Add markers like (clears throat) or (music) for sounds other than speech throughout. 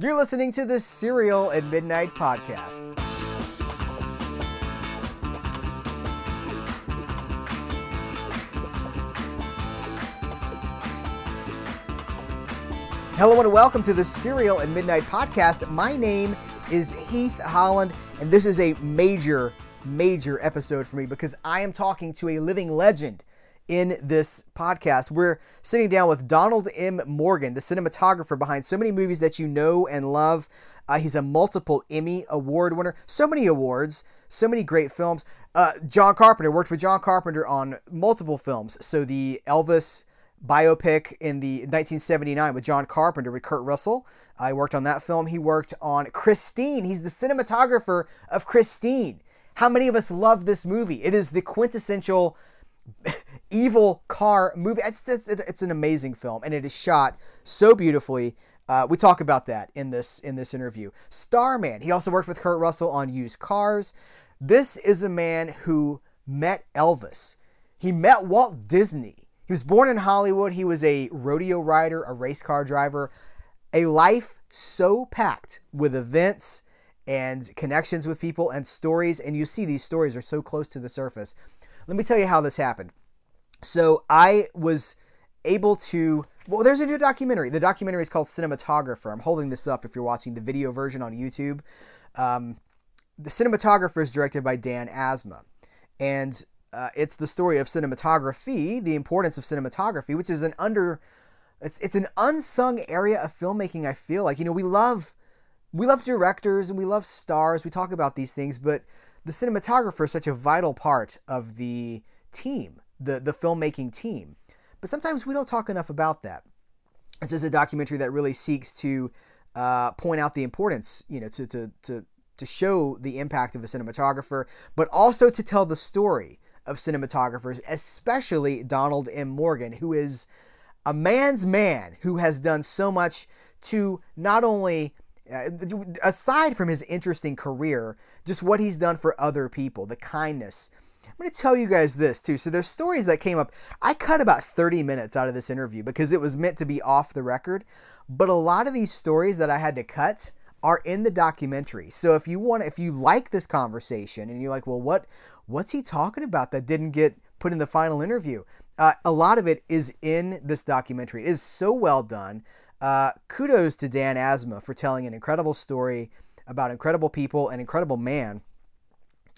You're listening to the Cereal at Midnight podcast. Hello and welcome to the Cereal at Midnight podcast. My name is Heath Holland, and this is a major, major episode for me because I am talking to a living legend in this podcast. We're sitting down with Donald M. Morgan, the cinematographer behind so many movies that you know and love. Uh, he's a multiple Emmy Award winner, so many awards, so many great films. Uh, John Carpenter worked with John Carpenter on multiple films. So the Elvis biopic in the 1979 with John Carpenter with Kurt Russell. I worked on that film. He worked on Christine. He's the cinematographer of Christine. How many of us love this movie? It is the quintessential (laughs) evil car movie. It's, it's, it's an amazing film, and it is shot so beautifully. Uh, we talk about that in this in this interview. Starman. He also worked with Kurt Russell on Used Cars. This is a man who met Elvis. He met Walt Disney. He was born in Hollywood. He was a rodeo rider, a race car driver. A life so packed with events and connections with people and stories. And you see these stories are so close to the surface. Let me tell you how this happened. So I was able to. Well, there's a new documentary. The documentary is called Cinematographer. I'm holding this up if you're watching the video version on YouTube. Um, the cinematographer is directed by Dan Asma. And uh, it's the story of cinematography, the importance of cinematography, which is an under. It's, it's an unsung area of filmmaking. I feel like you know we love we love directors and we love stars. We talk about these things, but the cinematographer is such a vital part of the team, the the filmmaking team. But sometimes we don't talk enough about that. This is a documentary that really seeks to uh, point out the importance, you know, to, to to to show the impact of a cinematographer, but also to tell the story of cinematographers, especially Donald M. Morgan, who is a man's man who has done so much to not only aside from his interesting career, just what he's done for other people, the kindness. I'm going to tell you guys this too. So there's stories that came up. I cut about 30 minutes out of this interview because it was meant to be off the record, but a lot of these stories that I had to cut are in the documentary. So if you want if you like this conversation and you're like, "Well, what what's he talking about that didn't get put in the final interview?" Uh, a lot of it is in this documentary. It is so well done. Uh, kudos to Dan Asma for telling an incredible story about incredible people, and incredible man.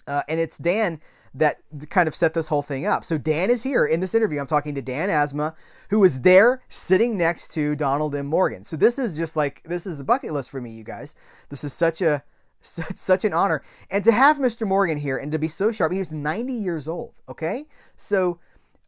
Uh, and it's Dan that kind of set this whole thing up. So Dan is here in this interview. I'm talking to Dan Asma, who is there sitting next to Donald M. Morgan. So this is just like this is a bucket list for me, you guys. This is such a (laughs) such an honor, and to have Mr. Morgan here and to be so sharp. He was 90 years old. Okay, so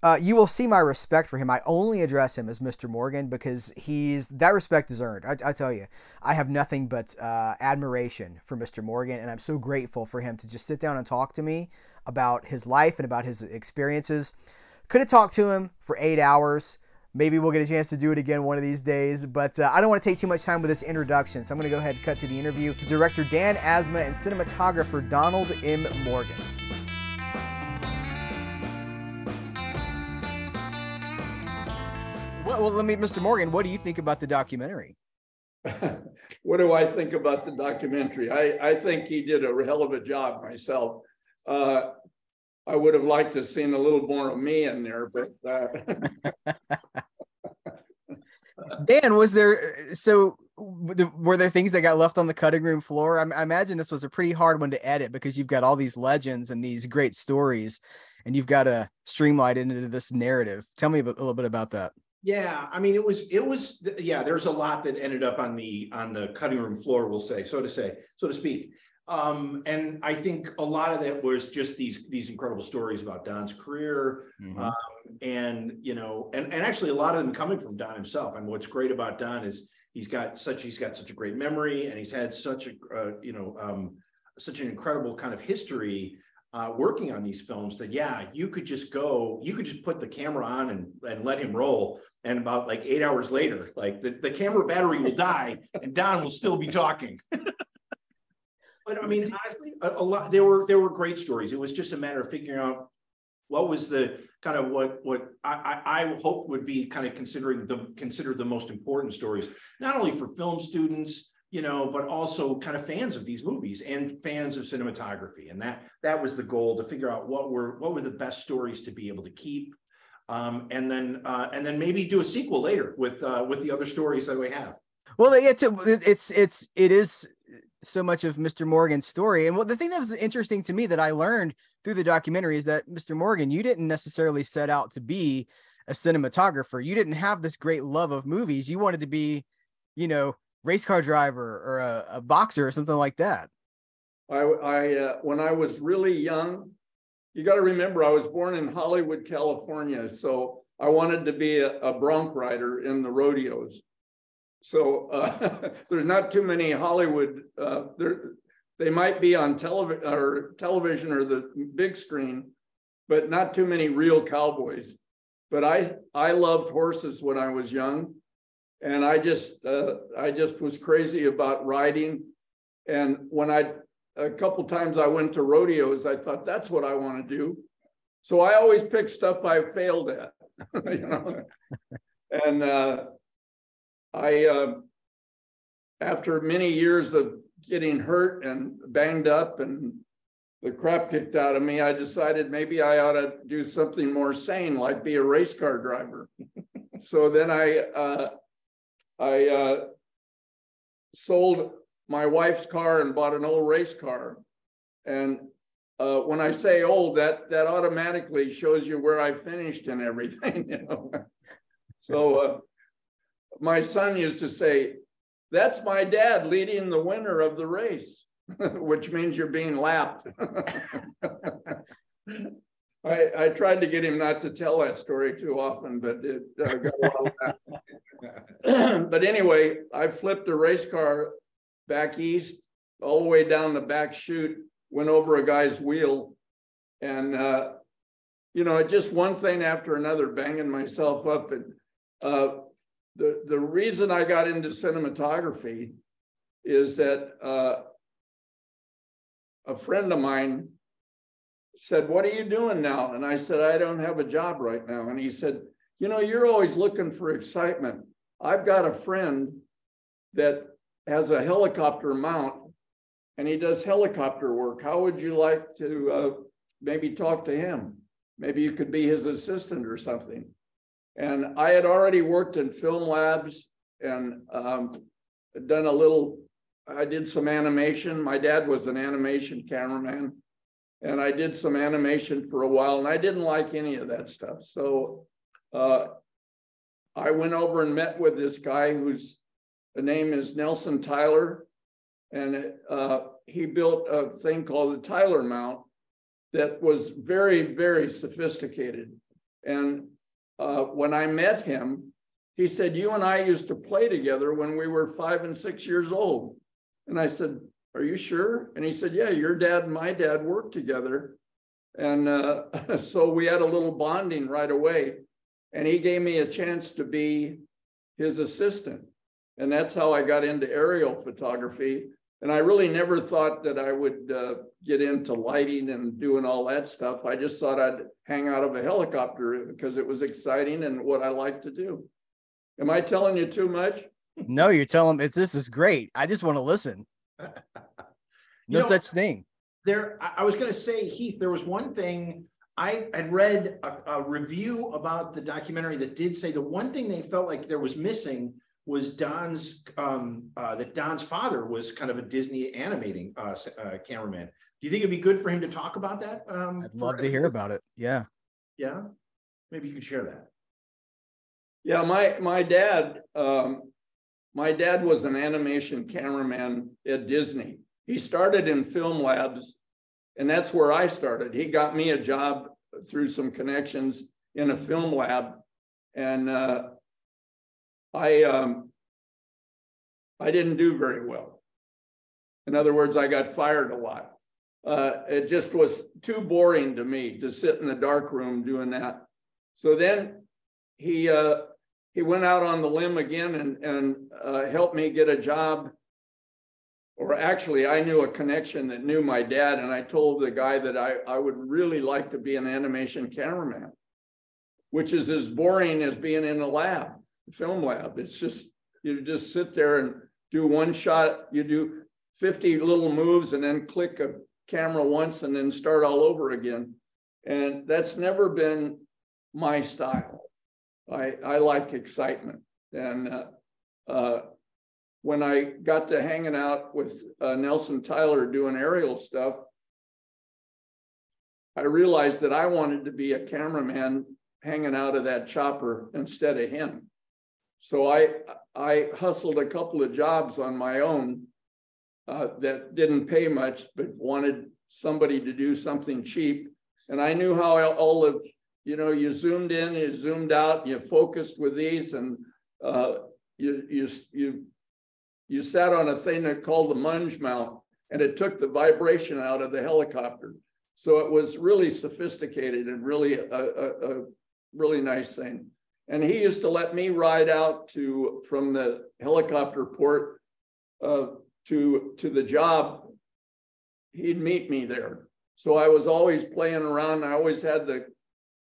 uh, you will see my respect for him. I only address him as Mr. Morgan because he's that respect is earned. I, I tell you, I have nothing but uh, admiration for Mr. Morgan, and I'm so grateful for him to just sit down and talk to me about his life and about his experiences. Could have talked to him for eight hours. Maybe we'll get a chance to do it again one of these days, but uh, I don't want to take too much time with this introduction, so I'm going to go ahead and cut to the interview. Director Dan Asma and cinematographer Donald M. Morgan. Well, let me, Mr. Morgan, what do you think about the documentary? (laughs) what do I think about the documentary? I, I think he did a hell of a job myself. Uh, I would have liked to have seen a little more of me in there, but. Uh... (laughs) Dan, was there so were there things that got left on the cutting room floor? I, I, imagine this was a pretty hard one to edit because you've got all these legends and these great stories, and you've got to streamline it into this narrative. Tell me a, bit, a little bit about that. Yeah, I mean, it was it was yeah. There's a lot that ended up on the on the cutting room floor, we'll say, so to say, so to speak. Um, and I think a lot of that was just these these incredible stories about Don's career, mm-hmm. um, and you know, and and actually a lot of them coming from Don himself. I mean, what's great about Don is he's got such he's got such a great memory, and he's had such a uh, you know um, such an incredible kind of history uh, working on these films that yeah you could just go you could just put the camera on and, and let him roll and about like eight hours later like the, the camera battery will die and don will still be talking (laughs) but i mean honestly a, a, lot there were there were great stories it was just a matter of figuring out what was the kind of what what I, I hope would be kind of considering the considered the most important stories not only for film students you know, but also kind of fans of these movies and fans of cinematography. And that that was the goal to figure out what were what were the best stories to be able to keep. Um, and then uh, and then maybe do a sequel later with uh, with the other stories that we have. Well, it's it's it's it is so much of Mr. Morgan's story. And what the thing that was interesting to me that I learned through the documentary is that Mr. Morgan, you didn't necessarily set out to be a cinematographer. You didn't have this great love of movies. You wanted to be, you know, race car driver or a, a boxer or something like that. I, I uh, when I was really young, you got to remember I was born in Hollywood, California, so I wanted to be a, a bronc rider in the rodeos. So uh, (laughs) there's not too many Hollywood. Uh, there, they might be on television or television or the big screen, but not too many real cowboys. But I I loved horses when I was young, and I just uh, I just was crazy about riding. And when I a couple times I went to rodeos, I thought that's what I want to do. So I always pick stuff I failed at, (laughs) you know. and uh, I, uh, after many years of getting hurt and banged up and the crap kicked out of me, I decided maybe I ought to do something more sane, like be a race car driver. (laughs) so then I, uh, I uh, sold my wife's car and bought an old race car. And uh, when I say old, that that automatically shows you where I finished and everything. (laughs) You know? so uh, my son used to say, that's my dad leading the winner of the race, (laughs) which means you're being lapped. (laughs) I, I tried to get him not to tell that story too often, but it uh, got a lot of (clears throat) But anyway, I flipped a race car back east, all the way down the back chute, went over a guy's wheel. And, uh, you know, just one thing after another, banging myself up. And uh, the, the reason I got into cinematography is that uh, a friend of mine said, What are you doing now? And I said, I don't have a job right now. And he said, You know, you're always looking for excitement. I've got a friend that has a helicopter mount and he does helicopter work. How would you like to uh, maybe talk to him? Maybe you could be his assistant or something. And I had already worked in film labs and um, done a little, I did some animation. My dad was an animation cameraman. And I did some animation for a while and I didn't like any of that stuff. So uh, I went over and met with this guy whose name is Nelson Tyler. And uh, he built a thing called the Tyler mount that was very, very sophisticated. And uh, when I met him, he said, You and I used to play together when we were five and six years old. And I said, Are you sure? And he said, Yeah, your dad and my dad worked together. And uh, (laughs) so we had a little bonding right away. And he gave me a chance to be his assistant. And that's how I got into aerial photography. And I really never thought that I would uh, get into lighting and doing all that stuff. I just thought I'd hang out of a helicopter because it was exciting and what I like to do. Am I telling you too much? No, you're telling me it's this is great. I just want to listen. (laughs) No know, such thing. There, I was going to say, Heath, there was one thing I had read a, a review about the documentary that did say the one thing they felt like there was missing was Don's um, uh, that Don's father was kind of a Disney animating uh, uh, cameraman. Do you think it'd be good for him to talk about that? Um, I'd love to hear about it. Yeah. Yeah. Maybe you could share that. Yeah, my my dad, um, my dad was an animation cameraman at Disney. He started in film labs, and that's where I started. He got me a job through some connections in a film lab, and uh, I um, I didn't do very well. In other words, I got fired a lot. Uh, it just was too boring to me to sit in the dark room doing that. So then he uh, he went out on the limb again and and uh, helped me get a job. Or actually, I knew a connection that knew my dad, and I told the guy that I, I would really like to be an animation cameraman, which is as boring as being in a lab film lab. It's just, you just sit there and do one shot, you do 50 little moves and then click a camera once and then start all over again. And that's never been my style. I, I like excitement. And uh, uh, when I got to hanging out with uh, Nelson Tyler doing aerial stuff, I realized that I wanted to be a cameraman hanging out of that chopper instead of him. So I I hustled a couple of jobs on my own uh, that didn't pay much, but wanted somebody to do something cheap. And I knew how all of you know you zoomed in, you zoomed out, you focused with these, and uh, you you you you sat on a thing that called the munge mount, and it took the vibration out of the helicopter. So it was really sophisticated and really a, a, a really nice thing. And he used to let me ride out to from the helicopter port uh, to to the job. He'd meet me there. So I was always playing around. I always had the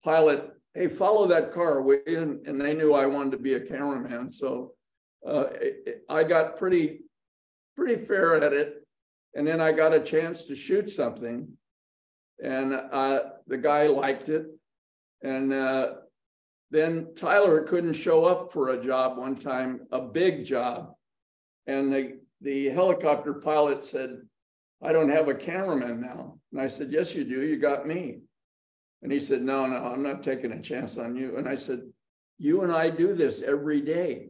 pilot, hey, follow that car. And, and they knew I wanted to be a cameraman. So uh, I got pretty, pretty fair at it. And then I got a chance to shoot something. And uh, the guy liked it. And uh, then Tyler couldn't show up for a job one time, a big job. And the, the helicopter pilot said, I don't have a cameraman now. And I said, Yes, you do. You got me. And he said, No, no, I'm not taking a chance on you. And I said, You and I do this every day.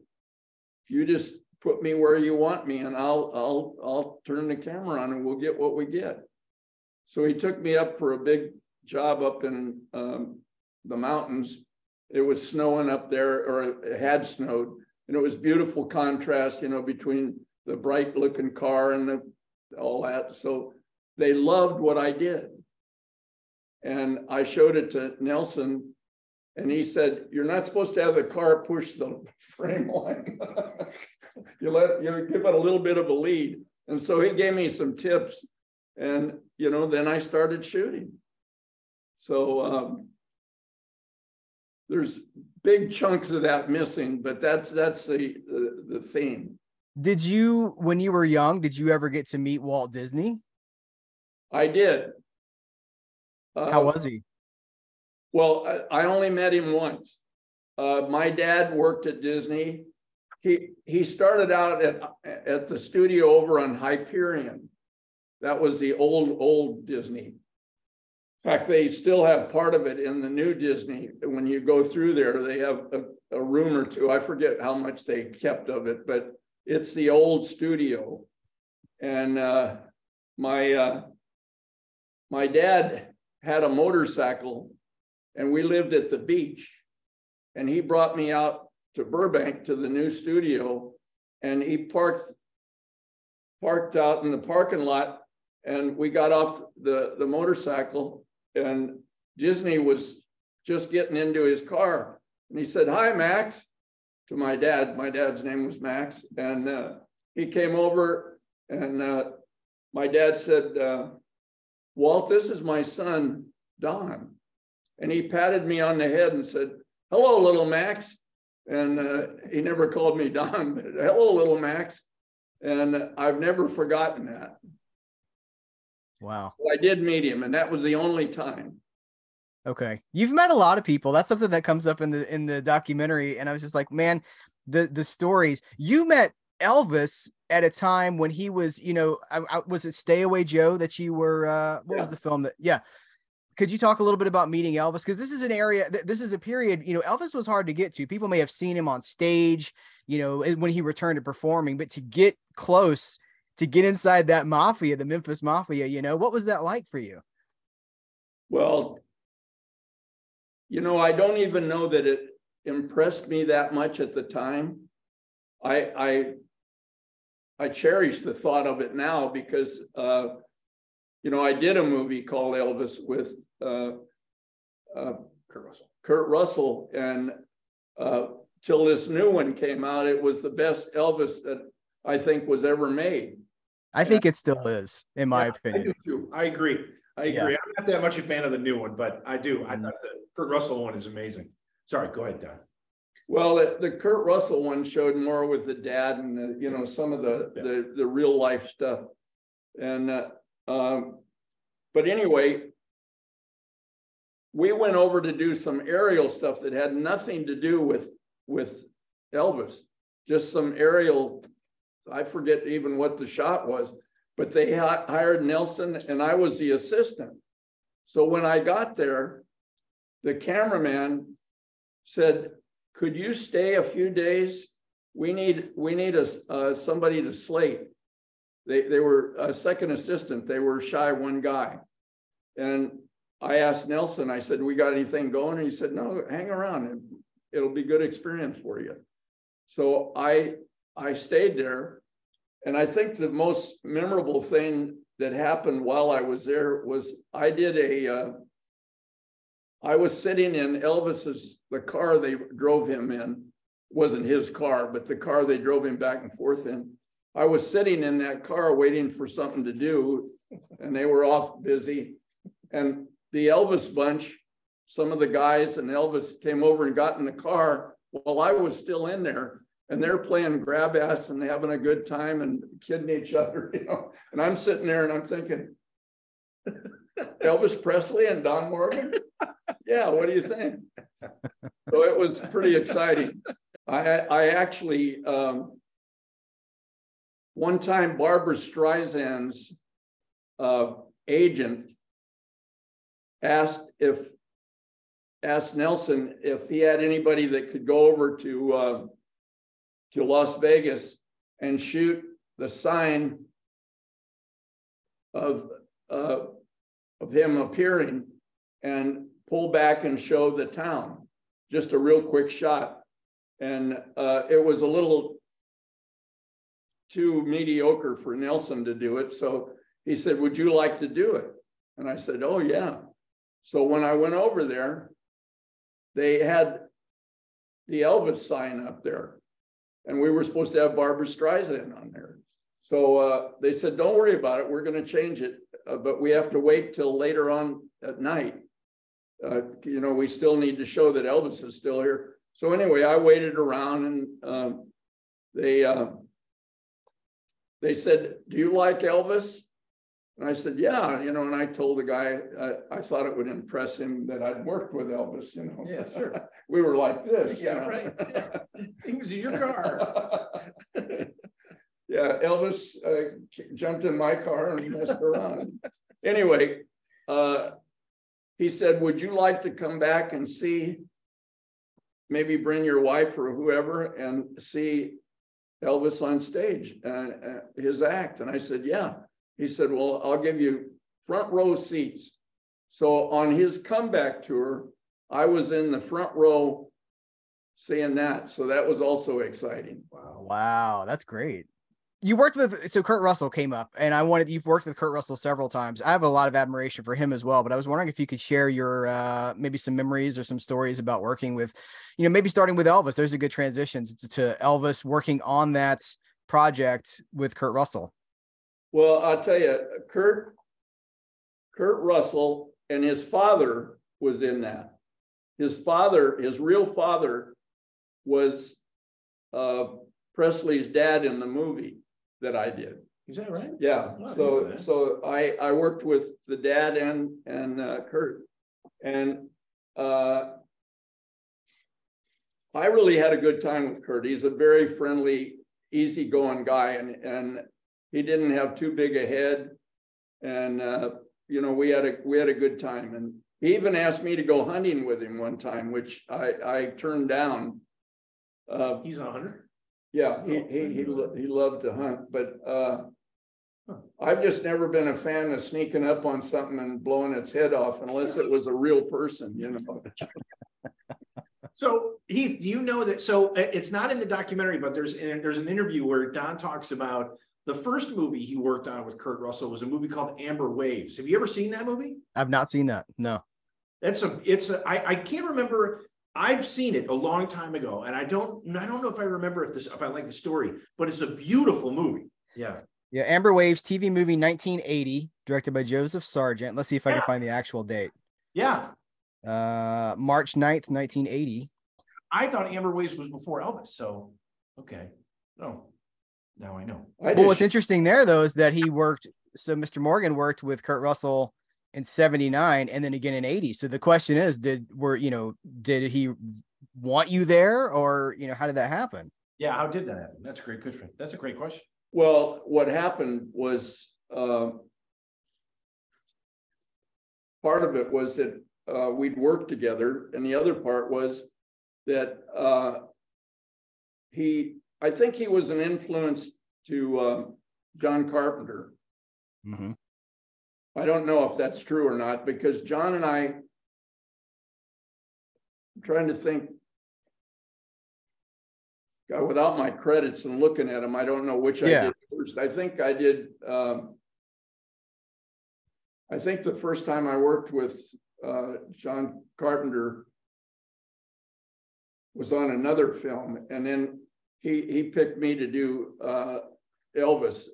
You just put me where you want me, and I'll I'll I'll turn the camera on and we'll get what we get. So he took me up for a big job up in um, the mountains it was snowing up there, or it had snowed, and it was beautiful contrast, you know, between the bright looking car and the all that. So they loved what I did. And I showed it to Nelson, and he said, You're not supposed to have the car push the (laughs) frame line. (laughs) you let you give it a little bit of a lead. And so he gave me some tips. And you know, then I started shooting. So um, there's big chunks of that missing, but that's that's the, the the, theme. Did you, when you were young, did you ever get to meet Walt Disney? I did. How uh, was he? Well, I, I, only met him once. Uh, my dad worked at Disney. He he started out at at the studio over on Hyperion. That was the old old Disney. In fact, they still have part of it in the new Disney. When you go through there, they have a, a room or two. I forget how much they kept of it, but it's the old studio. And uh, my uh, my dad had a motorcycle, and we lived at the beach. And he brought me out to Burbank to the new studio, and he parked parked out in the parking lot. And we got off the, the motorcycle and Disney was just getting into his car. And he said, Hi, Max, to my dad. My dad's name was Max. And uh, he came over, and uh, my dad said, uh, Walt, this is my son, Don. And he patted me on the head and said, Hello, little Max. And uh, he never called me Don, but hello, little Max. And I've never forgotten that. Wow. I did meet him, and that was the only time. Okay. You've met a lot of people. That's something that comes up in the in the documentary. And I was just like, man, the the stories. You met Elvis at a time when he was, you know, I, I, was it Stay Away Joe that you were uh what yeah. was the film that yeah. Could you talk a little bit about meeting Elvis? Because this is an area, this is a period, you know, Elvis was hard to get to. People may have seen him on stage, you know, when he returned to performing, but to get close to get inside that mafia, the Memphis mafia, you know, what was that like for you? Well, you know, I don't even know that it impressed me that much at the time. I I I cherish the thought of it now because uh, you know I did a movie called Elvis with uh, uh, Kurt Russell. Kurt Russell, and uh, till this new one came out, it was the best Elvis that I think was ever made. I think it still is, in my yeah, opinion. I, do I agree. I agree. Yeah. I'm not that much a fan of the new one, but I do. I mm-hmm. thought the Kurt Russell one is amazing. Sorry, go ahead, Don. Well, the, the Kurt Russell one showed more with the dad and the, you know, some of the, Yeah. the, the real life stuff. And, uh, um, but anyway. We went over to do some aerial stuff that had nothing to do with, with Elvis. Just some aerial, I forget even what the shot was, but they hi- hired Nelson and I was the assistant. So when I got there, the cameraman said, could you stay a few days? We need, we need a, uh, somebody to slate. They, they were a second assistant, they were shy one guy. And I asked Nelson, I said, we got anything going? And he said, no, hang around, it'll be good experience for you. So I, I stayed there. And I think the most memorable thing that happened while I was there was I did a, uh, I was sitting in Elvis's, the car they drove him in, wasn't his car, but the car they drove him back and forth in. I was sitting in that car waiting for something to do, and they were off busy. And the Elvis bunch, some of the guys and Elvis came over and got in the car while I was still in there. And they're playing grab ass and having a good time and kidding each other, (laughs) you know. And I'm sitting there and I'm thinking, (laughs) Elvis Presley and Don Morgan? Yeah, what do you think? So it was pretty exciting. I, I actually, um, one time Barbra Streisand's uh, agent asked if, asked Nelson if he had anybody that could go over to, uh, to Las Vegas and shoot the sign of, uh, of him appearing and pull back and show the town. Just a real quick shot. And uh, it was a little too mediocre for Nelson to do it. So he said, Would you like to do it? And I said, Oh, yeah. So when I went over there, they had the Elvis sign up there. And we were supposed to have Barbra Streisand on there. So uh, they said, Don't worry about it. We're going to change it. Uh, but we have to wait till later on at night. Uh, you know, we still need to show that Elvis is still here. So anyway, I waited around and um, they uh, they said, "Do you like Elvis?" And I said, "Yeah." You know, and I told the guy I, I thought it would impress him that I'd worked with Elvis. You know, Yeah, sure. (laughs) we were like this. Yeah, you know? right, yeah. (laughs) He was in your car. (laughs) yeah, Elvis uh, jumped in my car and messed around. anyway, uh, he said, Would you like to come back and see? Maybe bring your wife or whoever and see Elvis on stage, uh, uh, his act. And I said, Yeah. He said, Well, I'll give you front row seats. So on his comeback tour, I was in the front row seeing that. So that was also exciting. Wow. Wow, that's great. You worked with so Kurt Russell came up, and I wanted you've worked with Kurt Russell several times. I have a lot of admiration for him as well, but I was wondering if you could share your uh, maybe some memories or some stories about working with, you know, maybe starting with Elvis. There's a good transition to, to Elvis working on that project with Kurt Russell. Well, I'll tell you, Kurt, Kurt Russell and his father was in that. His father, his real father was uh, Presley's dad in the movie that I did. Is that right? Yeah, Oh, I so, that. so I, I worked with the dad and, and uh, Kurt. And uh, I really had a good time with Kurt. He's a very friendly, easygoing guy and, and he didn't have too big a head. And, uh, you know, we had a, we had a good time. And he even asked me to go hunting with him one time, which I, I turned down. Uh, He's a hunter? yeah, he, he, he, lo- he loved to hunt, but, uh, I've just never been a fan of sneaking up on something and blowing its head off unless it was a real person, you know? (laughs) So Heath, do you know that, so uh, it's not in the documentary, but there's, there's an interview where Don talks about the first movie he worked on with Kurt Russell was a movie called Amber Waves. Have you ever seen that movie? I've not seen that. No. That's a, it's a, I, I can't remember. I've seen it a long time ago and I don't, I don't know if I remember if this, if I like the story, but it's a beautiful movie. Yeah. Yeah, Amber Waves TV movie 1980, directed by Joseph Sargent. Let's see if I can find the actual date. Yeah. Uh, March 9th, 1980. I thought Amber Waves was before Elvis. So, okay. No, now I know. I Well, what's just- interesting there though is that he worked. So Mr. Morgan worked with Kurt Russell in '79 and then again in '80. So the question is, did were you know did he want you there or you know how did that happen? Yeah, how did that happen? That's a great question. That's a great question. Well, what happened was, uh, part of it was that, uh, we'd worked together, and the other part was that, uh, he, I think he was an influence to, uh, John Carpenter. Mm-hmm. I don't know if that's true or not, because John and I. I'm trying to think. God, without my credits and looking at them, I don't know which I did first. I think I did, um. I think the first time I worked with, uh, John Carpenter. Was on another film, and then he, he picked me to do, uh, Elvis,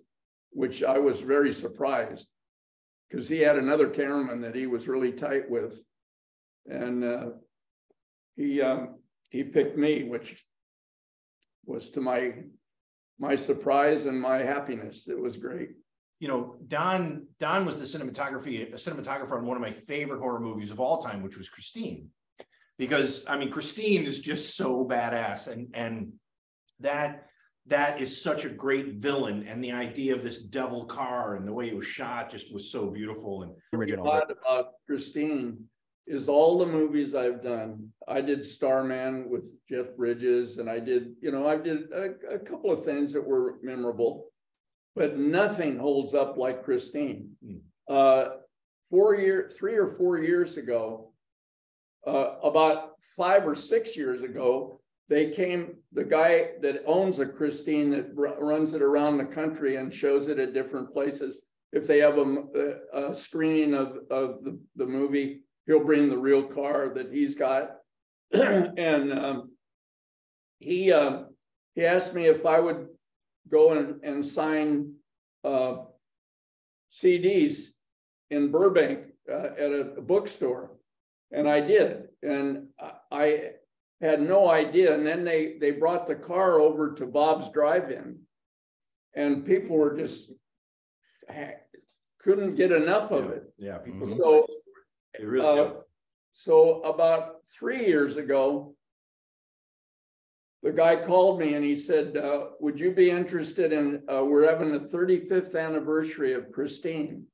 which I was very surprised. Cause he had another cameraman that he was really tight with. And, uh, he, um, he picked me, which was to my, my surprise and my happiness. It was great. You know, Don, Don was the cinematography, a cinematographer on one of my favorite horror movies of all time, which was Christine. Because, I mean, Christine is just so badass and, and that, that is such a great villain. And the idea of this devil car and the way it was shot just was so beautiful and Original. Thought about Christine is all the movies I've done. I did Starman with Jeff Bridges and I did, you know, I did a, a couple of things that were memorable. But nothing holds up like Christine. Hmm. Uh, four year, three or four years ago. Uh, about five or six years ago, they came, the guy that owns a Christine that ru- runs it around the country and shows it at different places. If they have a screening of, of the, the movie, he'll bring the real car that he's got. (clears throat) And, um, he, um, he asked me if I would go and, and sign, uh, CDs in Burbank, uh, at a bookstore. And I did, and I had no idea, and then they, they brought the car over to Bob's Drive-In. And people were just, couldn't get enough of it. yeah, people. Mhm. So, They really uh, so about three years ago. The guy called me and he said, uh, would you be interested in, uh, we're having the thirty-fifth anniversary of Christine.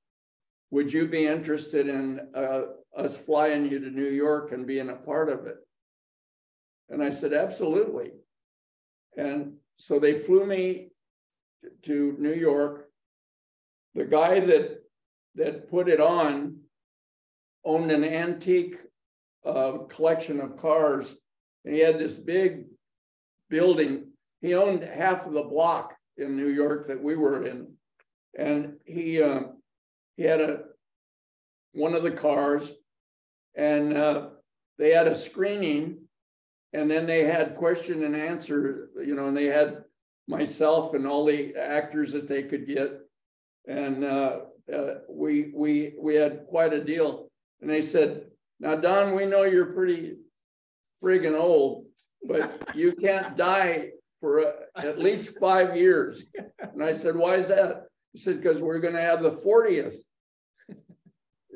Would you be interested in, uh, us flying you to New York and being a part of it? And I said, absolutely. And so they flew me to New York. The guy that, that put it on owned an antique uh, collection of cars. And he had this big building. He owned half of the block in New York that we were in. And he, uh, he had a, one of the cars and uh, they had a screening and then they had question and answer, you know, and they had myself and all the actors that they could get. And uh, uh, we, we, we had quite a deal. And they said, now, Don, we know you're pretty friggin' old, but you can't die for uh, at least five years. And I said, why is that? He said, because we're gonna have the fortieth.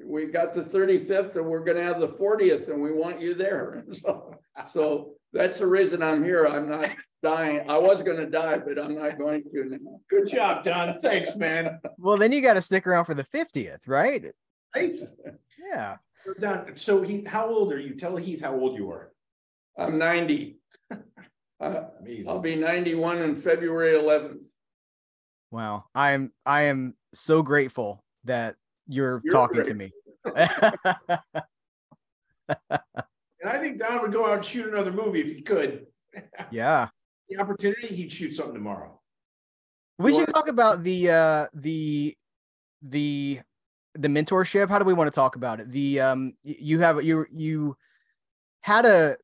We got the thirty-fifth and we're gonna have the fortieth and we want you there. (laughs) So, so that's the reason I'm here. I'm not dying. I was gonna die, but I'm not going to now. Good job, Don. Thanks, man. Well, then you got to stick around for the 50th, right? Thanks. Yeah. Don, so Heath, how old are you? Tell Heath how old you are. I'm ninety. (laughs) Uh, I'll be ninety-one on February eleventh. Wow. I'm I am so grateful that you're, You're talking great. to me. (laughs) (laughs) And I think Don would go out and shoot another movie if he could. (laughs) yeah. The opportunity, he'd shoot something tomorrow. We Well- should talk about the uh the the the mentorship. How do we want to talk about it? The um you have you you had a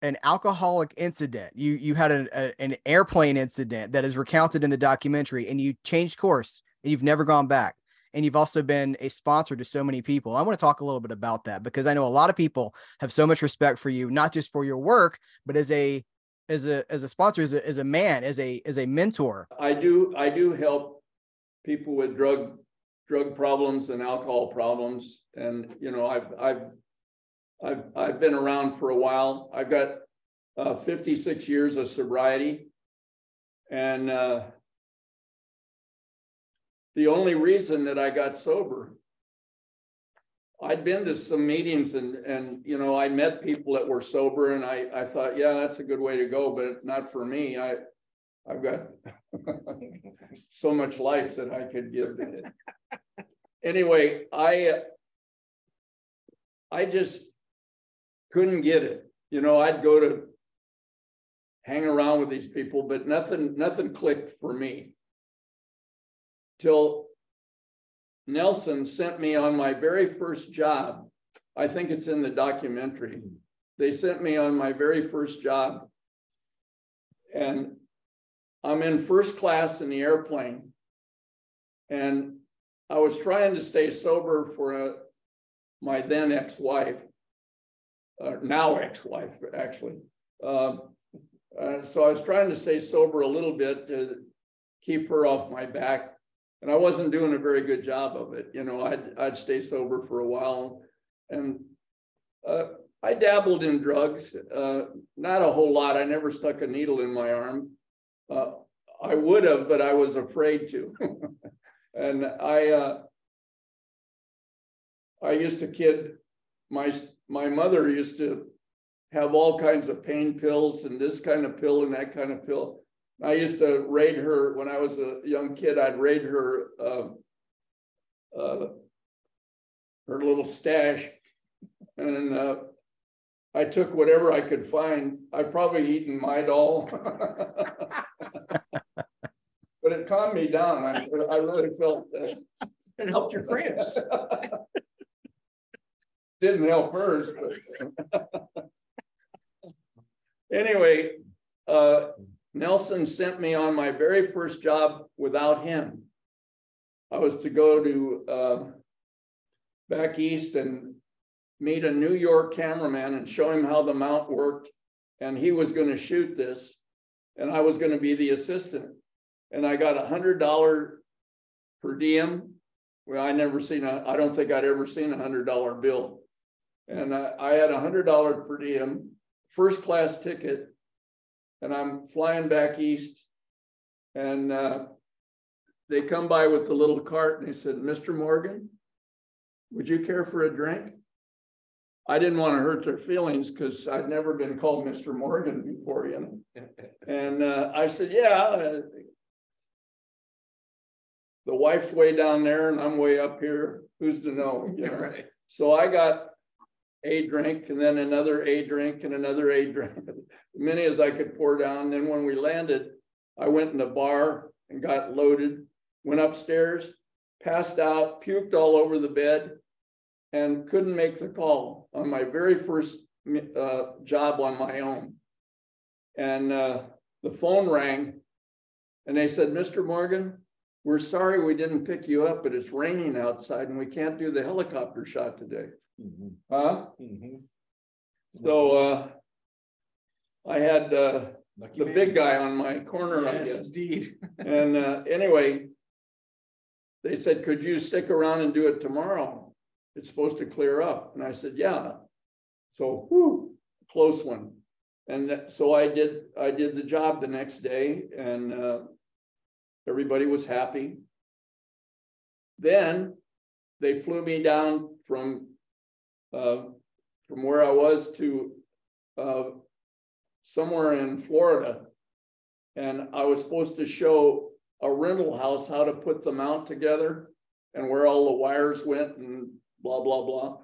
an alcoholic incident. You you had an a, an airplane incident that is recounted in the documentary and you changed course and you've never gone back. And you've also been a sponsor to so many people. I want to talk a little bit about that because I know a lot of people have so much respect for you, not just for your work, but as a as a as a sponsor, as a as a man, as a as a mentor. I do I do help people with drug drug problems and alcohol problems, and you know I've I've I've I've been around for a while. I've got uh, 56 years of sobriety, and uh, the only reason that I got sober, I'd been to some meetings and, and, you know, I met people that were sober and I, I thought, yeah, that's a good way to go, but not for me. I, I've got (laughs) so much life that I could give. Anyway, I, I just couldn't get it. You know, I'd go to hang around with these people, but nothing, nothing clicked for me till Nelson sent me on my very first job. I think it's in the documentary. They sent me on my very first job. And I'm in first class in the airplane. And I was trying to stay sober for a, my then ex-wife, uh, now ex-wife, actually. Uh, uh, so I was trying to stay sober a little bit to keep her off my back and I wasn't doing a very good job of it. You know, I'd I'd stay sober for a while, and uh, I dabbled in drugs, uh, not a whole lot. I never stuck a needle in my arm. Uh, I would have, but I was afraid to. (laughs) and I uh, I used to kid my my mother used to have all kinds of pain pills and this kind of pill and that kind of pill. I used to raid her when I was a young kid. I'd raid her uh, uh, her little stash, and uh, I took whatever I could find. I probably eaten my doll, (laughs) but it calmed me down. I, I really felt that it helped your cramps. (laughs) Didn't help hers, but (laughs) anyway. Nelson sent me on my very first job without him. I was to go to uh, back east and meet a New York cameraman and show him how the mount worked. And he was going to shoot this, and I was going to be the assistant. And I got a hundred dollar per diem. Well, I never seen a, I don't think I'd ever seen a hundred dollar bill. And I, I had a hundred dollar per diem, first class ticket and I'm flying back east. And uh, they come by with the little cart and they said, Mr. Morgan, would you care for a drink? I didn't want to hurt their feelings because I'd never been called Mr. Morgan before, you know. (laughs) and uh, I said, Yeah. Uh, the wife's way down there and I'm way up here. Who's to know? (laughs) You know? right. So I got a drink and then another a drink and another a drink, (laughs) many as I could pour down. And Then when we landed, I went in the bar and got loaded, went upstairs, passed out, puked all over the bed, and couldn't make the call on my very first uh, job on my own. And uh, the phone rang and they said, Mr. Morgan, we're sorry we didn't pick you up, but it's raining outside and we can't do the helicopter shot today. Mm-hmm. Huh? Mm-hmm. So uh, I had uh, the man. big guy on my corner, yes. Indeed. (laughs) and uh, anyway, they said, "Could you stick around and do it tomorrow? It's supposed to clear up." And I said, "Yeah." So, whoo, close one. And so I did. I did the job the next day, and uh, everybody was happy. Then they flew me down from uh, from where I was to uh, somewhere in Florida. And I was supposed to show a rental house how to put the mount together and where all the wires went and blah, blah, blah.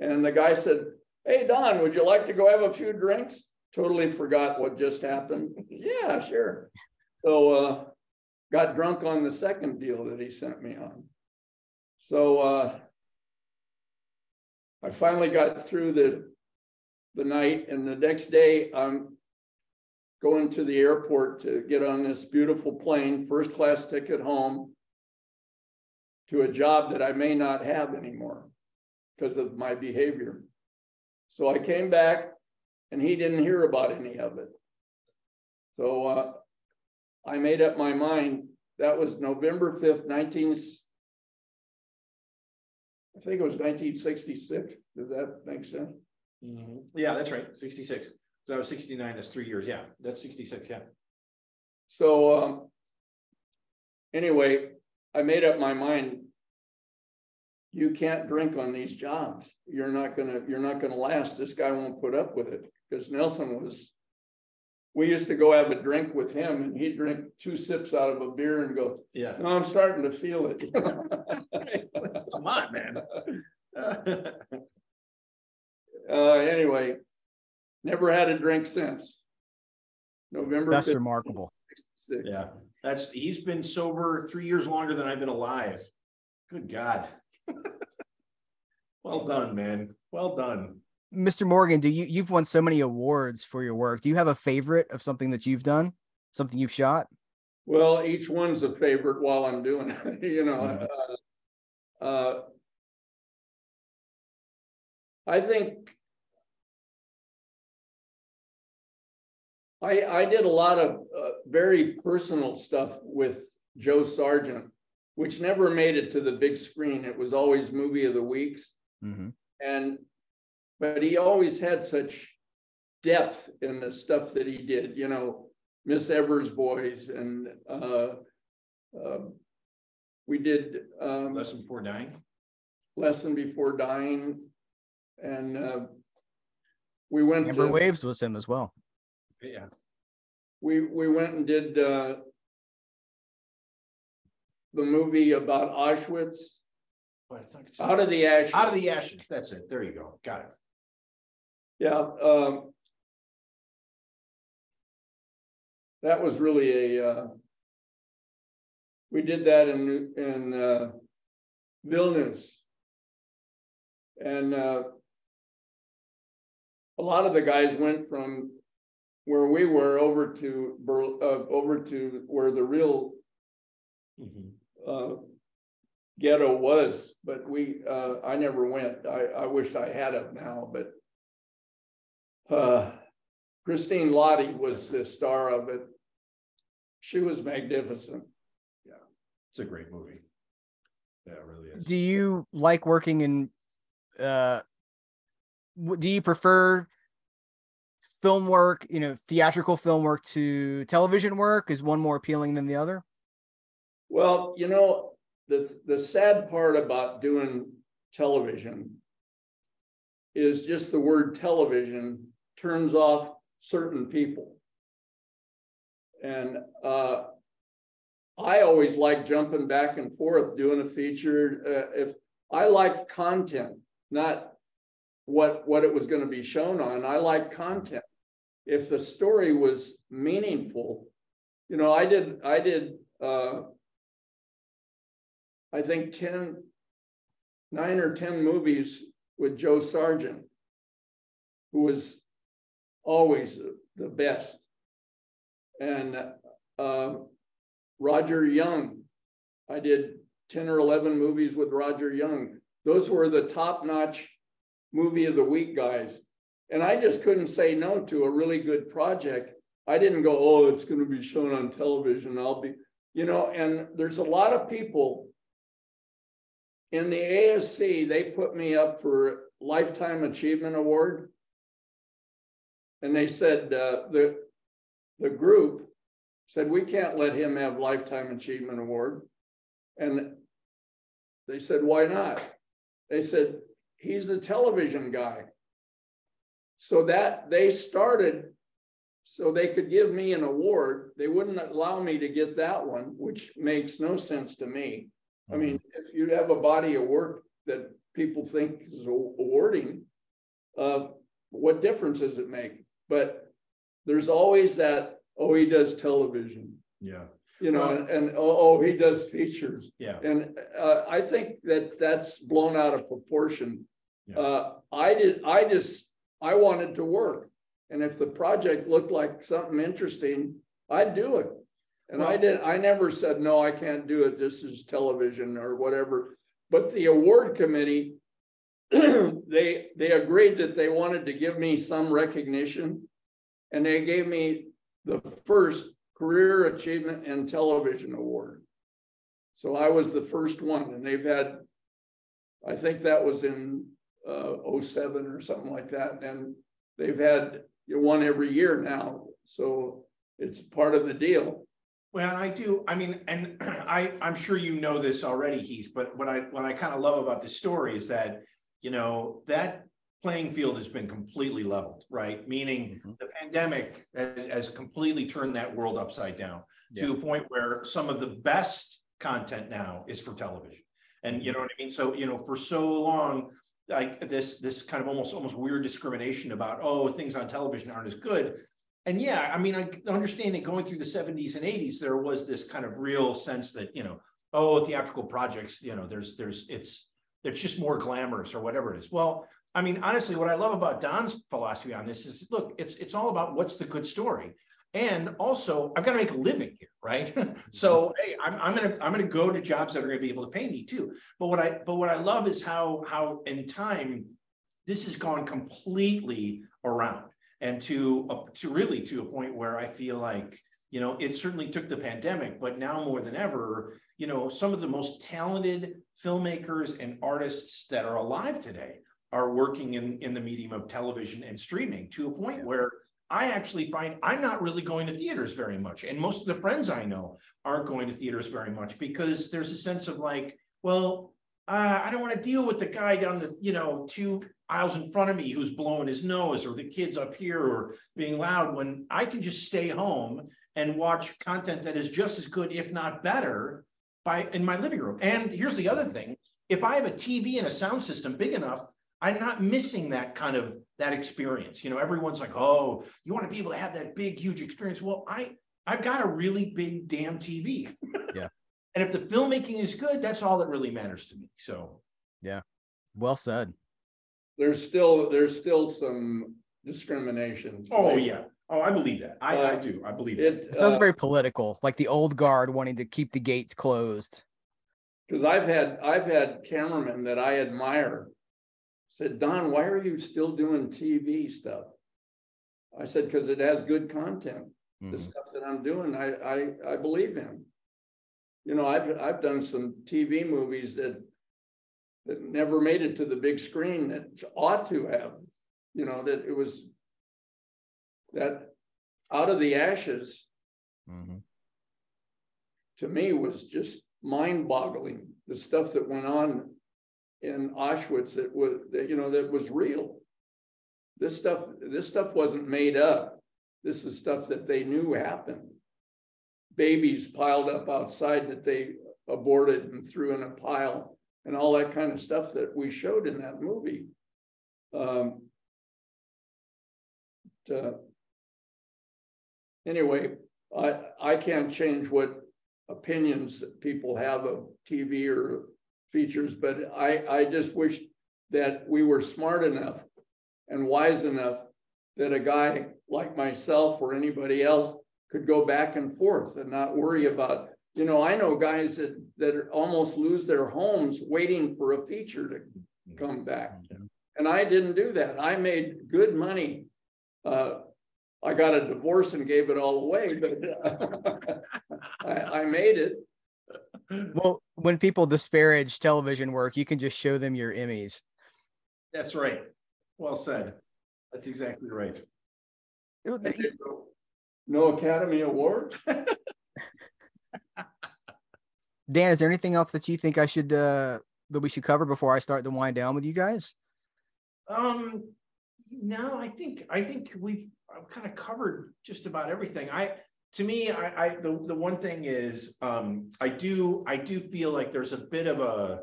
And the guy said, Hey, Don, would you like to go have a few drinks? Totally forgot what just happened. (laughs) yeah, sure. So uh, got drunk on the second deal that he sent me on. So uh, I finally got through the the night, and the next day I'm going to the airport to get on this beautiful plane, first class ticket home. to a job that I may not have anymore because of my behavior. So I came back and he didn't hear about any of it. So uh, I made up my mind. That was November 5th, 19. I think it was 1966. Does that make sense? Mhm. Yeah, that's right, sixty-six. So I was sixty-nine, that's three years, yeah, that's sixty-six, yeah. So um, anyway, I made up my mind. You can't drink on these jobs. You're not gonna, you're not gonna last. This guy won't put up with it because Nelson was. We used to go have a drink with him and he'd drink two sips out of a beer and go, Yeah. no, I'm starting to feel it. (laughs) (laughs) Come on, man. (laughs) Uh, anyway, never had a drink since. November. That's 5th, remarkable. 66. Yeah, that's, he's been sober three years longer than I've been alive. Good God. Well done, man. Well done. Mr. Morgan, do you you've won so many awards for your work? Do you have a favorite of something that you've done? Something you've shot? Well, each one's a favorite while I'm doing it, (laughs) you know. Mhm. uh, uh, I think I, I did a lot of uh, very personal stuff with Joe Sargent, which never made it to the big screen. It was always movie of the weeks. Mhm. And, but he always had such depth in the stuff that he did, you know, Miss Evers Boys and, uh, uh, we did, um, Lesson before dying. Lesson Before Dying. And, uh, we went Amber to, Waves was him as well. Yeah. we, we went and did, uh, the movie about Auschwitz, But I thought it's- Out of the Ashes. Out of the ashes, that's it. There you go. Got it. Yeah, um. That was really a, uh. We did that in, in, uh, Vilnius. And, uh. A lot of the guys went from where we were over to uh, over to where the real, uh. Ghetto was, but we, uh, I never went. I, I wish I had it now, but. Uh, Christine Lahti was the star of it. She was magnificent. It's a great movie. Yeah, it really is. Do you like working in uh do you prefer film work, you know, theatrical film work to television work? Is one more appealing than the other? Well, you know, the, the sad part about doing television is just the word television turns off certain people. And, uh, I always like jumping back and forth, doing a feature, uh, if, I liked content, not what, what it was gonna be shown on, I like content. If the story was meaningful, you know, I did, I did, uh, I think 10, nine or 10 movies with Joe Sargent, who was always the best. And uh, Roger Young, I did 10 or 11 movies with Roger Young. Those were the top notch movie of the week guys. And I just couldn't say no to a really good project. I didn't go, oh, it's going to be shown on television. I'll be, you know, and there's a lot of people in the ASC, they put me up for Lifetime Achievement Award. And they said, uh, the, the group said, we can't let him have Lifetime Achievement Award. And they said, why not? They said, he's a television guy. So that they started, so they could give me an award. They wouldn't allow me to get that one, which makes no sense to me. I mean, if you have a body of work that people think is awarding, uh, what difference does it make? But there's always that, oh, he does television, Yeah, you know, and, and oh, oh, he does features. yeah. And uh, I think that that's blown out of proportion. Yeah. Uh, I did, I just, I wanted to work. And if the project looked like something interesting, I'd do it. And I did, I never said, no, I can't do it. This is television or whatever. But the award committee, (clears throat) they, they agreed that they wanted to give me some recognition. And they gave me the first Career Achievement in Television Award. So I was the first one and they've had, I think that was in uh 07 or something like that. And they've had one every year now. So it's part of the deal. Well, I do, I mean, and (clears throat) I, I'm sure you know this already, Heath, but what I, what I kind of love about this story is that, you know, that playing field has been completely leveled, right? Meaning Mhm. the pandemic has, completely turned that world upside down to a point where some of the best content now is for television. And you know what I mean? So, you know, for so long, like this, this kind of almost, almost weird discrimination about, oh, things on television aren't as good. And yeah, I mean, I understand it going through the seventies and eighties, there was this kind of real sense that, you know, oh, theatrical projects, you know, there's, there's, it's, it's just more glamorous or whatever it is. Well, I mean, honestly, what I love about Don's philosophy on this is, look, it's, it's all about what's the good story. And also, I've got to make a living here, right? (laughs) so, hey, I'm, I'm gonna I'm gonna go to jobs that are gonna be able to pay me too. But what I but what I love is how how in time this has gone completely around and to uh, to really to a point where I feel like you know it certainly took the pandemic, but now more than ever, you know, some of the most talented filmmakers and artists that are alive today are working in in the medium of television and streaming to a point where I actually find I'm not really going to theaters very much. And most of the friends I know aren't going to theaters very much because there's a sense of like, well, uh, I don't want to deal with the guy down the, you know, two aisles in front of me who's blowing his nose or the kids up here or being loud when I can just stay home and watch content that is just as good, if not better, by in my living room. And here's the other thing. If I have a TV and a sound system big enough, I'm not missing that kind of that experience. You know, everyone's like, "Oh, you want to be able to have that big, huge experience." Well, I I've got a really big damn TV. (laughs) Yeah. and if the filmmaking is good, that's all that really matters to me. So Yeah. Well said. There's still, there's still some discrimination. Oh, yeah. Oh, I believe that. I, I Uh, do. I believe it. It, It sounds uh, very political, like the old guard wanting to keep the gates closed. Cause I've had, I've had cameramen that I admire. Said, Don, why are you still doing TV stuff? I said, cause it has good content. The Mhm. stuff that I'm doing, I, I, I believe in. You know, I've, I've done some TV movies that. That never made it to the big screen that ought to have, you know, that it was. That out of the ashes Mhm. to me was just mind boggling. The stuff that went on in Auschwitz that was, that, you know, that was real. This stuff, this stuff wasn't made up. This is stuff that they knew happened. Babies piled up outside that they aborted and threw in a pile and all that kind of stuff that we showed in that movie. Um, to- anyway, I, I can't change what opinions that people have of TV or features, but I, I just wish that we were smart enough and wise enough that a guy like myself or anybody else could go back and forth and not worry about, you know, I know guys that, that almost lose their homes waiting for a feature to come back. And I didn't do that. I made good money. Uh, I got a divorce and gave it all away, but (laughs) I, I made it. Well, when people disparage television work, you can just show them your Emmys. That's right. Well said. That's exactly right. No Academy Award? (laughs) Dan, is there anything else that you think I should uh that we should cover before I start to wind down with you guys? Um, no, I think, I think we've kind of covered just about everything. I, to me, I, I, the, the one thing is, um, I do, I do feel like there's a bit of a,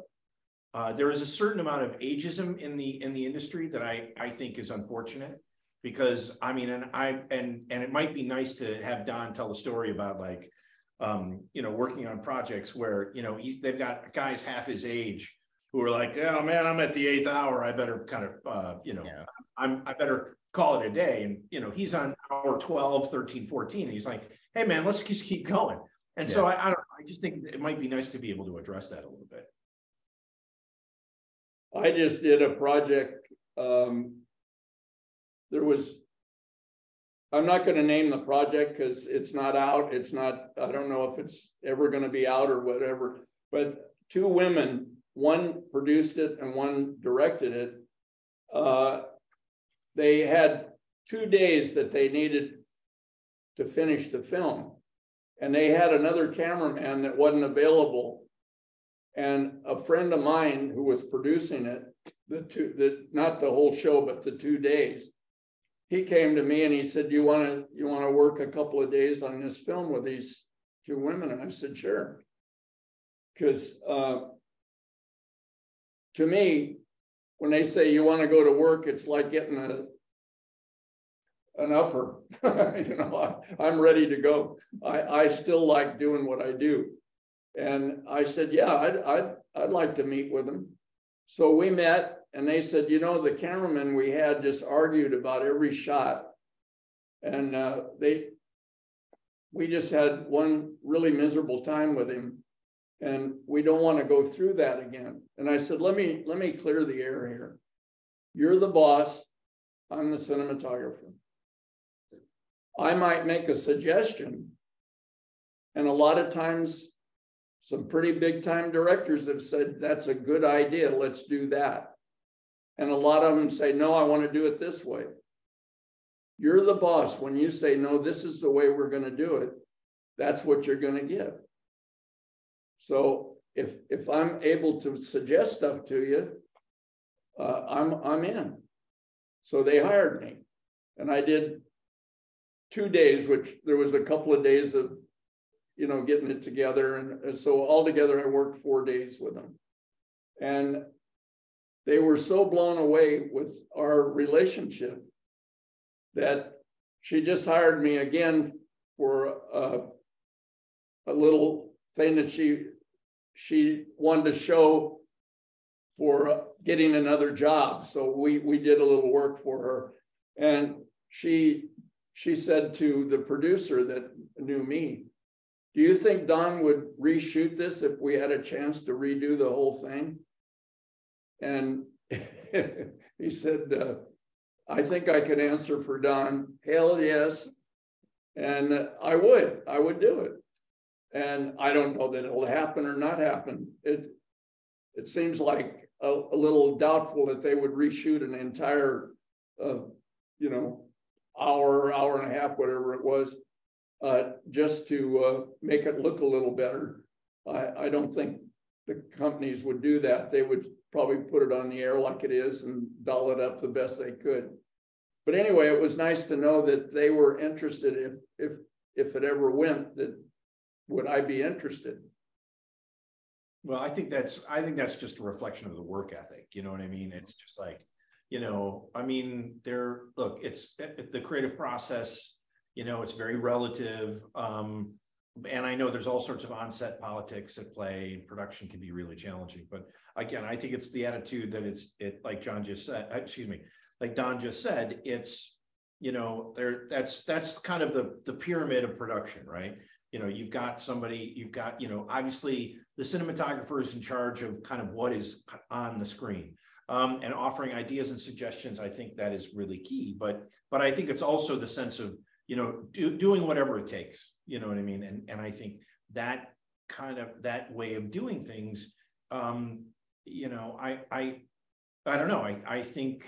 uh, there is a certain amount of ageism in the, in the industry that I, I think is unfortunate. Because I mean, and I, and, and it might be nice to have Don tell a story about like, um, you know, working on projects where, you know, he, they've got guys half his age who are like, oh man, I'm at the eighth hour. I better kind of, uh, you know, Yeah. I'm, I better call it a day. And, you know, he's on hour 12, 13, 14. And he's like, hey man, let's just keep going. And so I, I don't, I just think it might be nice to be able to address that a little bit. I just did a project, um. There was. I'm not gonna name the project because it's not out, it's not, I don't know if it's ever gonna be out or whatever. But two women, one produced it and one directed it. Uh, they had two days that they needed to finish the film. And they had another cameraman that wasn't available. And a friend of mine who was producing it, the two, the, not the whole show, but the two days. He came to me and he said, you wanna, you wanna work a couple of days on this film with these two women? And I said, sure. Cause, uh. To me, when they say you wanna go to work, it's like getting a. An upper, (laughs) you know, I, I'm ready to go. I, I still like doing what I do. And I said, yeah, I'd, I'd, I'd like to meet with them. So we met and they said, you know, the cameraman we had just argued about every shot. And uh, they, we just had one really miserable time with him. And we don't want to go through that again. And I said, let me, let me clear the air here. You're the boss. I'm the cinematographer. I might make a suggestion. And a lot of times, some pretty big time directors have said, that's a good idea, let's do that. And a lot of them say, no, I want to do it this way. You're the boss. When you say, no, this is the way we're going to do it, that's what you're going to give. So if if I'm able to suggest stuff to you, uh, I'm I'm in. So they hired me, and I did two days, which there was a couple of days of, you know, getting it together. And, so altogether, I worked four days with them. And they were so blown away with our relationship that she just hired me again for a, a little thing that she she wanted to show for getting another job. So we we did a little work for her, and she she said to the producer that knew me, do you think Don would reshoot this if we had a chance to redo the whole thing? And (laughs) he said, uh, I think I can answer for Don. Hell yes. And I would, I would do it. And I don't know that it'll happen or not happen. It it seems like a, a little doubtful that they would reshoot an entire, uh, you know, hour, hour and a half, whatever it was, uh, just to uh, make it look a little better. I, I don't think the companies would do that. They would probably put it on the air like it is and doll it up the best they could. But anyway, it was nice to know that they were interested if if if it ever went that would I be interested? Well, I think that's I think that's just a reflection of the work ethic. You know what I mean? It's just like you know, I mean, there, look, it's the creative process, you know, it's very relative. Um, and I know there's all sorts of onset politics at play. Production can be really challenging, but again, I think it's the attitude that it's it like John just said. Uh, excuse me, like Don just said. It's you know there that's that's kind of the the pyramid of production, right? You know, you've got somebody, you've got you know, obviously the cinematographer is in charge of kind of what is on the screen um, and offering ideas and suggestions. I think that is really key. But but I think it's also the sense of you know do, doing whatever it takes. You know what I mean? And and I think that kind of that way of doing things. Um, you know, I I I don't know. I I think.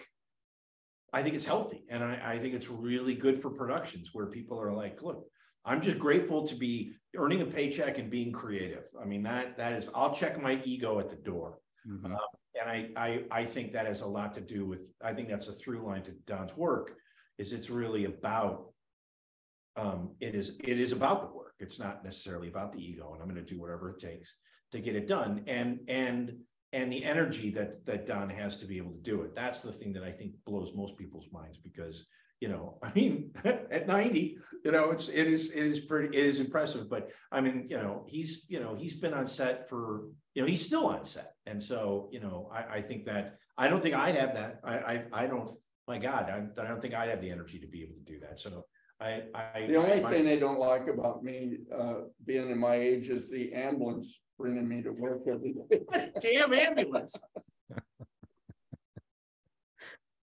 I think it's healthy and I, I think it's really good for productions where people are like, look, I'm just grateful to be earning a paycheck and being creative. I mean, that that is, I'll check my ego at the door. Mm-hmm. Uh, and I, I I think that has a lot to do with I think that's a through line to Don's work is it's really about um, it is it is about the work it's not necessarily about the ego and I'm going to do whatever it takes to get it done and and and the energy that that Don has to be able to do it that's the thing that I think blows most people's minds because you know (laughs) I mean at 90 you know it's it is it is pretty it is impressive but I mean you know he's you know he's been on set for you know, he's still on set. And so, you know, I, I think that I don't think I'd have that. I, I, I don't, my God, I, I, don't think I'd have the energy to be able to do that. So I, I. The only I- thing they don't like about me, uh, being in my age is the ambulance bringing me to work every day. (laughs) Damn ambulance.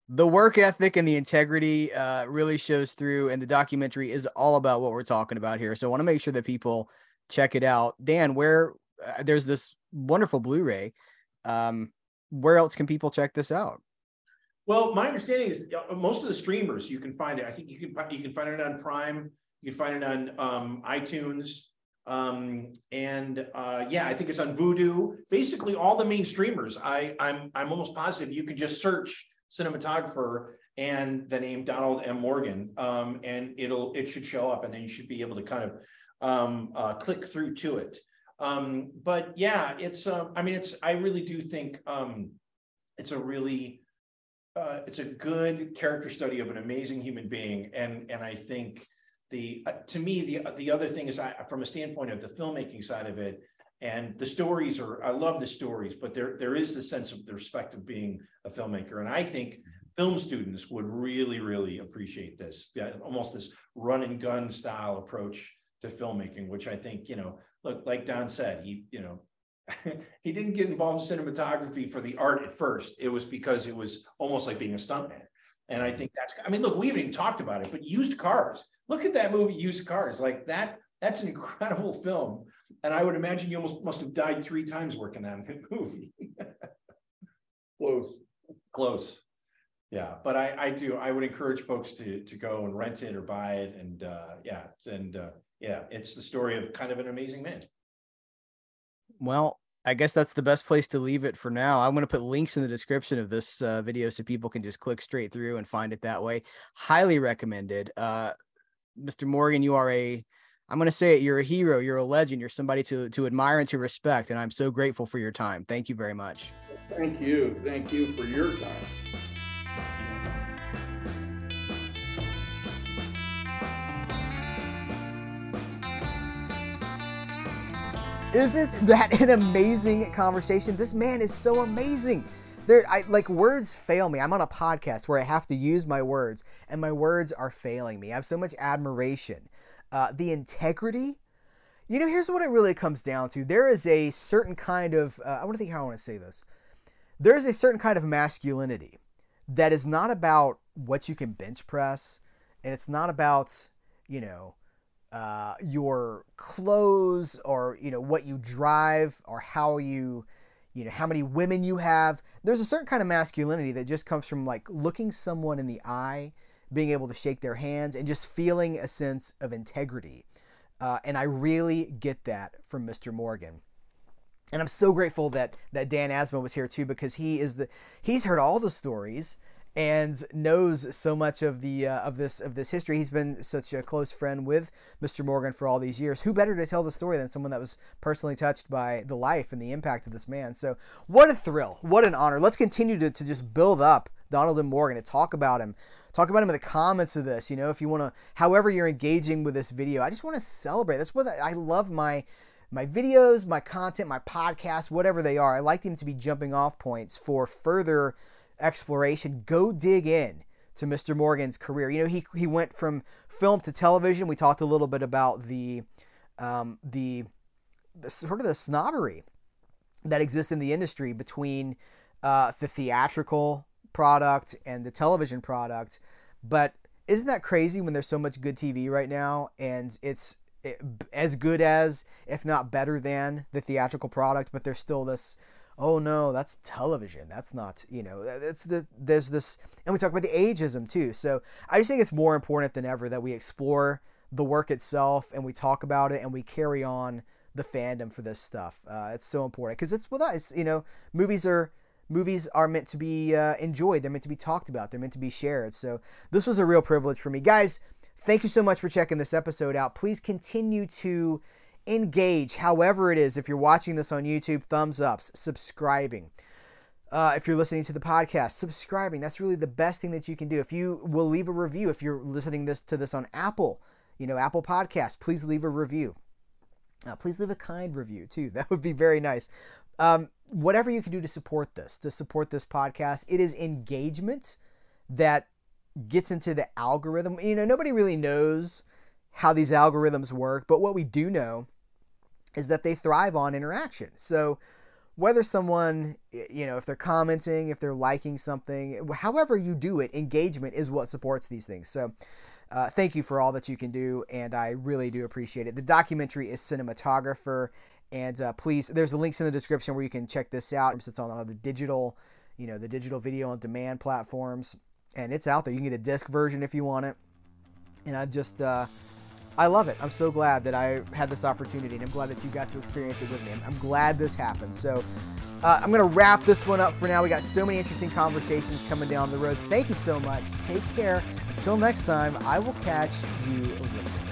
The work ethic and the integrity uh, really shows through and the documentary is all about what we're talking about here so i want to make sure that people check it out dan where uh, there's this wonderful blu-ray um, where else can people check this out Well, my understanding is uh, most of the streamers you can find it. I think you can you can find it on Prime. You can find it on um, iTunes. Um, and uh, yeah, I think it's on Vudu. Basically, all the main streamers. I I'm I'm almost positive you can just search cinematographer and the name Donald M. Morgan, um, and it'll it should show up, and then you should be able to kind of um, uh, click through to it. Um, but yeah, it's uh, I mean, it's I really do think um, it's a really uh, it's a good character study of an amazing human being, and and I think the uh, to me the the other thing is I, from a standpoint of the filmmaking side of it, and the stories are I love the stories, but there there is the sense of the respect of being a filmmaker, and I think film students would really really appreciate this, almost this run and gun style approach to filmmaking, which I think you know, look like Don said, he you know (laughs) he didn't get involved in cinematography for the art at first. It was because it was almost like being a stuntman. And I think that's, I mean, look, we haven't even talked about it, but used cars. Look at that movie, Used Cars. Like that, that's an incredible film. And I would imagine you almost must have died three times working on that (laughs) movie. Close. Close. Yeah, but I, I do, I would encourage folks to, to go and rent it or buy it. And uh, yeah, and uh, yeah, it's the story of kind of an amazing man. well i guess that's the best place to leave it for now i'm going to put links in the description of this uh, video so people can just click straight through and find it that way highly recommended uh, mr morgan you are a i'm going to say it you're a hero you're a legend you're somebody to to admire and to respect and i'm so grateful for your time thank you very much Thank you. Thank you for your time. Isn't that an amazing conversation? This man is so amazing. There, I like words fail me. I'm on a podcast where I have to use my words, and my words are failing me. I have so much admiration. Uh, the integrity. You know, here's what it really comes down to. There is a certain kind of. Uh, I want to think how I want to say this. There is a certain kind of masculinity that is not about what you can bench press, and it's not about you know uh, your clothes or you know what you drive or how you you know how many women you have there's a certain kind of masculinity that just comes from like looking someone in the eye being able to shake their hands and just feeling a sense of integrity uh, and i really get that from mr morgan and i'm so grateful that that dan asma was here too because he is the he's heard all the stories and knows so much of the uh, of this of this history. He's been such a close friend with Mr. Morgan for all these years. Who better to tell the story than someone that was personally touched by the life and the impact of this man? So, what a thrill! What an honor! Let's continue to, to just build up Donald M. Morgan to talk about him. Talk about him in the comments of this. You know, if you want to, however you're engaging with this video, I just want to celebrate. That's what I, I love my my videos, my content, my podcast, whatever they are. I like them to be jumping off points for further exploration, go dig in to Mr. Morgan's career. You know, he he went from film to television. We talked a little bit about the um, the, the sort of the snobbery that exists in the industry between uh, the theatrical product and the television product. But isn't that crazy when there's so much good TV right now and it's it, as good as, if not better than, the theatrical product, but there's still this oh no that's television that's not you know it's the there's this and we talk about the ageism too so i just think it's more important than ever that we explore the work itself and we talk about it and we carry on the fandom for this stuff uh, it's so important because it's with us you know movies are movies are meant to be uh, enjoyed. They're meant to be talked about. They're meant to be shared. So this was a real privilege for me. Guys thank you so much for checking this episode out. Please continue to engage however it is. If you're watching this on youtube thumbs ups subscribing. Uh, if you're listening to the podcast subscribing. That's really the best thing that you can do. If you will leave a review if you're listening this to this on apple you know apple podcast please leave a review. Uh, please leave a kind review too. (laughs) That would be very nice. Um, whatever you can do to support this to support this podcast it is engagement that gets into the algorithm. You know, nobody really knows how these algorithms work, but what we do know is that they thrive on interaction. So whether someone, you know, if they're commenting, if they're liking something, however you do it, engagement is what supports these things. So uh, thank you for all that you can do, and I really do appreciate it. The documentary is cinematographer, and uh, please, there's links in the description where you can check this out. It's on all the digital, you know, the digital video on demand platforms, and it's out there. You can get a disc version if you want it. And I just, uh, I love it. I'm so glad that I had this opportunity, and I'm glad that you got to experience it with me. I'm glad this happened. So uh, I'm to wrap this one up for now. We got so many interesting conversations coming down the road. Thank you so much. Take care. Until next time, I will catch you later.